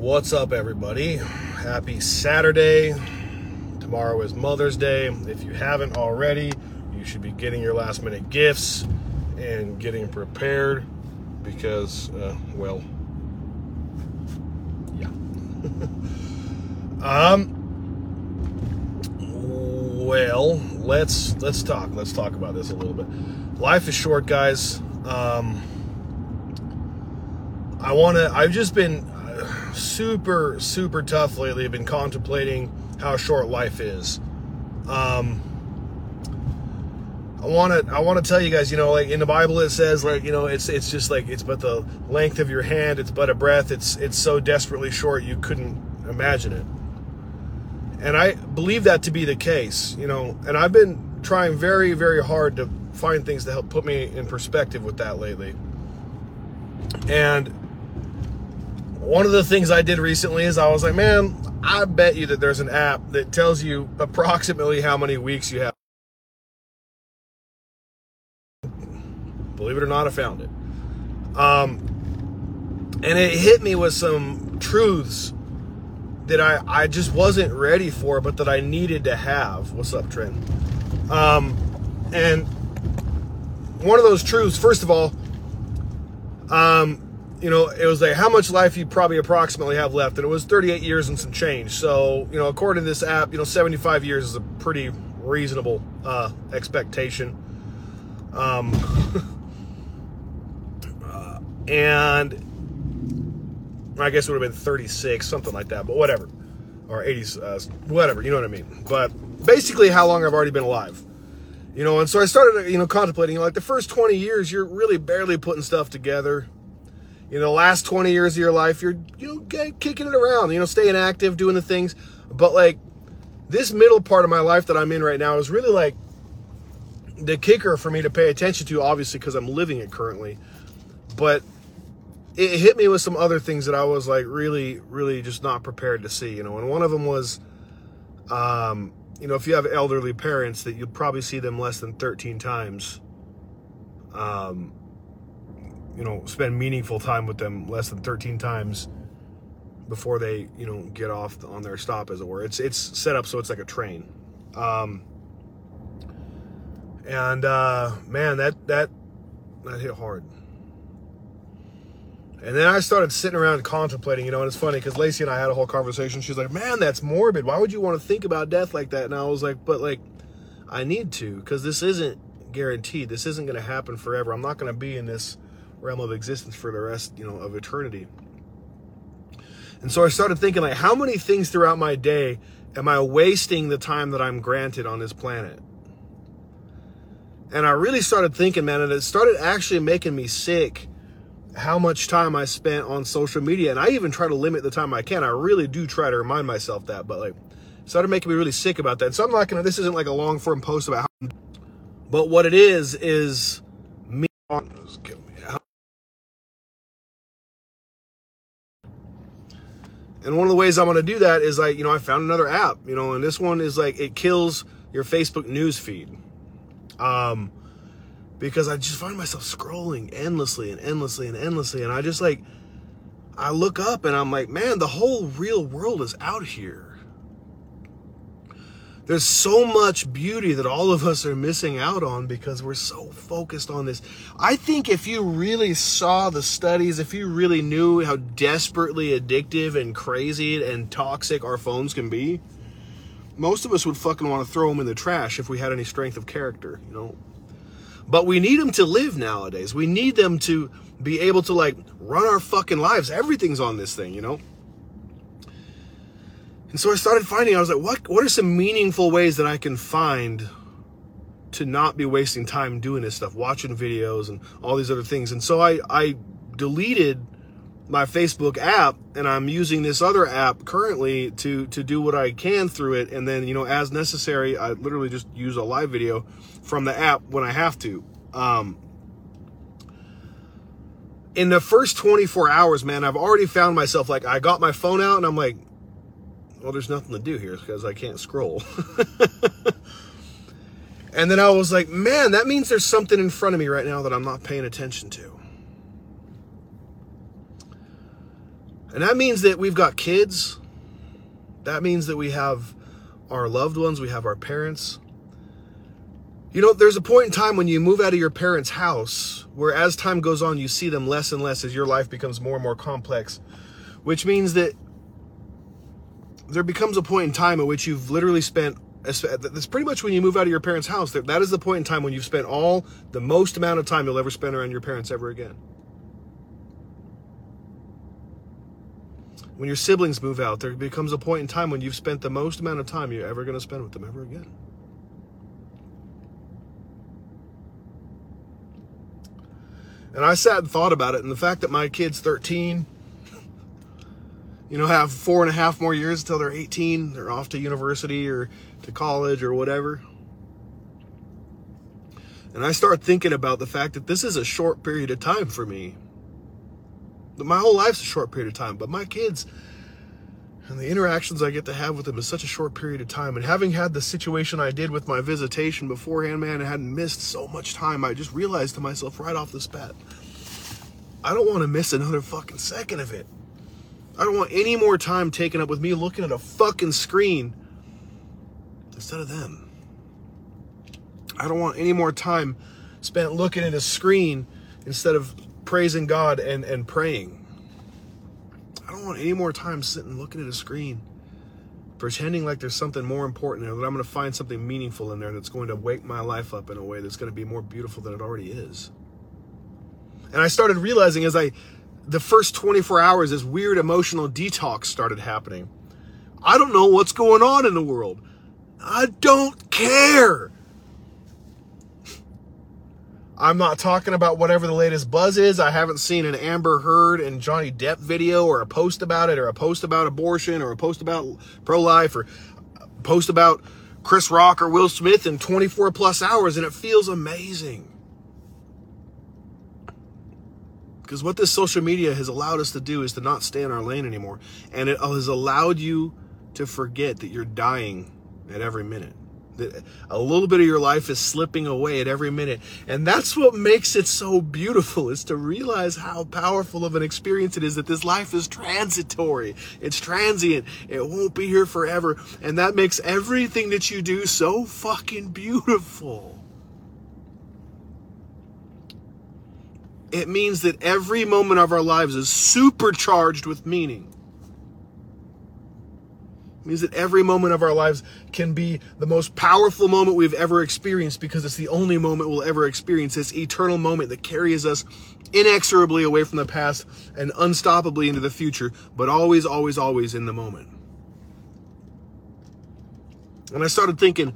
What's up, everybody? Happy Saturday. Tomorrow is Mother's Day. If you haven't already, you should be getting your last minute gifts and getting prepared because, uh, well, yeah. um, well, let's let's talk. Let's talk about this a little bit. Life is short, guys. Um, I want to. I've just been super super tough lately. I've been contemplating how short life is. Um, I want to I want to tell you guys, you know, like in the Bible it says like, you know, it's it's just like it's but the length of your hand, it's but a breath. It's it's so desperately short you couldn't imagine it. And I believe that to be the case, you know, and I've been trying very very hard to find things to help put me in perspective with that lately. And one of the things I did recently is I was like, man, I bet you that there's an app that tells you approximately how many weeks you have. Believe it or not, I found it. Um, and it hit me with some truths that I, I just wasn't ready for, but that I needed to have. What's up, Trent? Um, and one of those truths, first of all, um, you know, it was like how much life you probably approximately have left, and it was 38 years and some change. So, you know, according to this app, you know, 75 years is a pretty reasonable uh, expectation. Um, uh, and I guess it would have been 36, something like that, but whatever, or 80s, uh, whatever. You know what I mean? But basically, how long I've already been alive. You know, and so I started, you know, contemplating, like the first 20 years, you're really barely putting stuff together know, the last 20 years of your life, you're, you know, kicking it around, you know, staying active, doing the things. But like this middle part of my life that I'm in right now is really like the kicker for me to pay attention to, obviously, because I'm living it currently. But it hit me with some other things that I was like really, really just not prepared to see, you know. And one of them was, um, you know, if you have elderly parents, that you'll probably see them less than 13 times. Um, you know, spend meaningful time with them less than 13 times before they, you know, get off on their stop, as it were. It's it's set up so it's like a train. Um, and uh, man, that that that hit hard. And then I started sitting around contemplating, you know, and it's funny because Lacey and I had a whole conversation. She's like, "Man, that's morbid. Why would you want to think about death like that?" And I was like, "But like, I need to because this isn't guaranteed. This isn't going to happen forever. I'm not going to be in this." Realm of existence for the rest, you know, of eternity. And so I started thinking like how many things throughout my day am I wasting the time that I'm granted on this planet? And I really started thinking, man, and it started actually making me sick how much time I spent on social media. And I even try to limit the time I can. I really do try to remind myself that, but like started making me really sick about that. So I'm not gonna this isn't like a long form post about how but what it is is me And one of the ways I'm going to do that is like, you know, I found another app, you know, and this one is like, it kills your Facebook news feed. Um, because I just find myself scrolling endlessly and endlessly and endlessly. And I just like, I look up and I'm like, man, the whole real world is out here. There's so much beauty that all of us are missing out on because we're so focused on this. I think if you really saw the studies, if you really knew how desperately addictive and crazy and toxic our phones can be, most of us would fucking want to throw them in the trash if we had any strength of character, you know. But we need them to live nowadays. We need them to be able to like run our fucking lives. Everything's on this thing, you know. And so I started finding, I was like, what, what are some meaningful ways that I can find to not be wasting time doing this stuff, watching videos and all these other things. And so I, I deleted my Facebook app and I'm using this other app currently to, to do what I can through it. And then, you know, as necessary, I literally just use a live video from the app when I have to. Um, in the first 24 hours, man, I've already found myself like, I got my phone out and I'm like, well, there's nothing to do here because I can't scroll. and then I was like, man, that means there's something in front of me right now that I'm not paying attention to. And that means that we've got kids. That means that we have our loved ones, we have our parents. You know, there's a point in time when you move out of your parents' house where as time goes on, you see them less and less as your life becomes more and more complex, which means that there becomes a point in time at which you've literally spent that's pretty much when you move out of your parents' house. That is the point in time when you've spent all the most amount of time you'll ever spend around your parents ever again. When your siblings move out, there becomes a point in time when you've spent the most amount of time you're ever going to spend with them ever again. And I sat and thought about it, and the fact that my kid's 13, you know, have four and a half more years until they're 18, they're off to university or to college or whatever. And I start thinking about the fact that this is a short period of time for me. My whole life's a short period of time, but my kids and the interactions I get to have with them is such a short period of time. And having had the situation I did with my visitation beforehand, man, I hadn't missed so much time. I just realized to myself right off the bat, I don't want to miss another fucking second of it. I don't want any more time taken up with me looking at a fucking screen instead of them. I don't want any more time spent looking at a screen instead of praising God and, and praying. I don't want any more time sitting looking at a screen, pretending like there's something more important there, that I'm going to find something meaningful in there that's going to wake my life up in a way that's going to be more beautiful than it already is. And I started realizing as I, the first 24 hours, this weird emotional detox started happening. I don't know what's going on in the world. I don't care. I'm not talking about whatever the latest buzz is. I haven't seen an Amber Heard and Johnny Depp video or a post about it or a post about abortion or a post about pro life or a post about Chris Rock or Will Smith in 24 plus hours, and it feels amazing. Because what this social media has allowed us to do is to not stay in our lane anymore. And it has allowed you to forget that you're dying at every minute that a little bit of your life is slipping away at every minute. And that's what makes it so beautiful is to realize how powerful of an experience it is that this life is transitory. It's transient. It won't be here forever. And that makes everything that you do so fucking beautiful. It means that every moment of our lives is supercharged with meaning It means that every moment of our lives can be the most powerful moment we've ever experienced because it's the only moment we'll ever experience. This eternal moment that carries us inexorably away from the past and unstoppably into the future, but always, always, always in the moment. And I started thinking,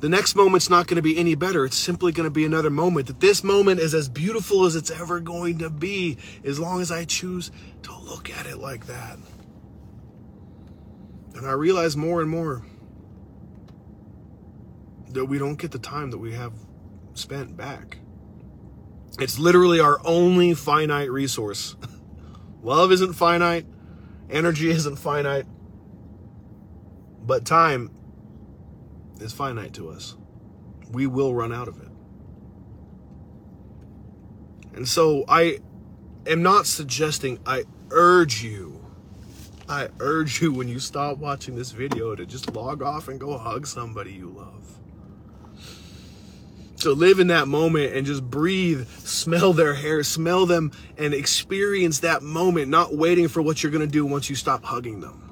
the next moment's not going to be any better. It's simply going to be another moment. That this moment is as beautiful as it's ever going to be as long as I choose to look at it like that. And I realize more and more that we don't get the time that we have spent back. It's literally our only finite resource. Love isn't finite, energy isn't finite, but time is finite to us. We will run out of it. And so I am not suggesting, I urge you I urge you when you stop watching this video to just log off and go hug somebody you love. To live in that moment and just breathe, smell their hair, smell them, and experience that moment, not waiting for what you're going to do once you stop hugging them.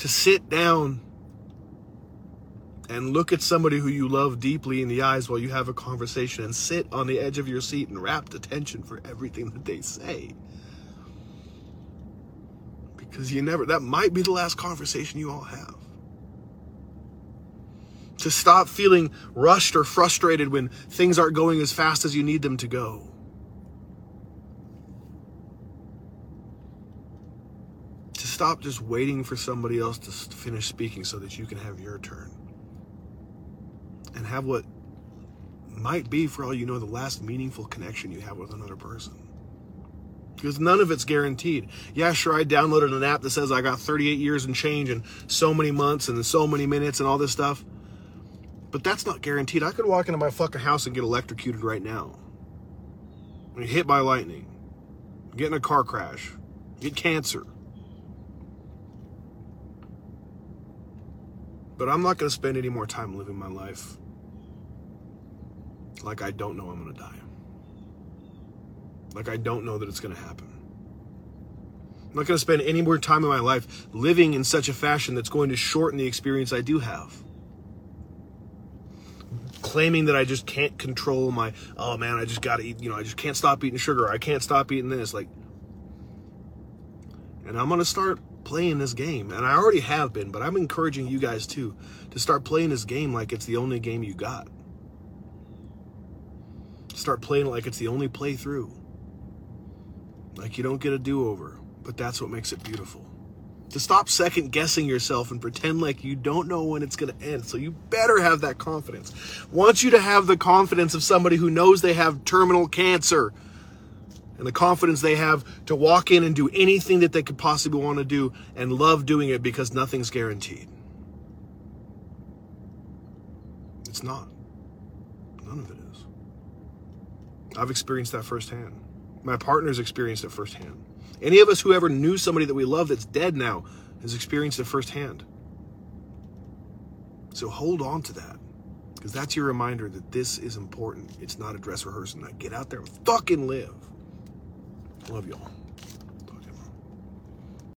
To sit down and look at somebody who you love deeply in the eyes while you have a conversation and sit on the edge of your seat and rapt attention for everything that they say because you never, that might be the last conversation you all have. To stop feeling rushed or frustrated when things aren't going as fast as you need them to go. To stop just waiting for somebody else to finish speaking so that you can have your turn. And have what might be, for all you know, the last meaningful connection you have with another person because none of it's guaranteed. Yeah, sure, I downloaded an app that says I got 38 years and change and so many months and so many minutes and all this stuff. But that's not guaranteed. I could walk into my fucking house and get electrocuted right now. I mean, hit by lightning. get in a car crash, get cancer. But I'm not going to spend any more time living my life like I don't know I'm going to die. Like I don't know that it's going to happen. I'm not going to spend any more time in my life living in such a fashion that's going to shorten the experience I do have. Claiming that I just can't control my, oh man, I just got to eat, you know, I just can't stop eating sugar. I can't stop eating this. Like, and I'm going to start playing this game. And I already have been, but I'm encouraging you guys too to start playing this game like it's the only game you got. Start playing like it's the only playthrough. Like you don't get a do over, but that's what makes it beautiful. To stop second guessing yourself and pretend like you don't know when it's going to end. So you better have that confidence. Want you to have the confidence of somebody who knows they have terminal cancer and the confidence they have to walk in and do anything that they could possibly want to do and love doing it because nothing's guaranteed. It's not. None of it is. I've experienced that firsthand. My partner's experienced it firsthand. Any of us who ever knew somebody that we love that's dead now has experienced it firsthand. So hold on to that. Because that's your reminder that this is important. It's not a dress rehearsal. Now get out there and fucking live. Love y'all.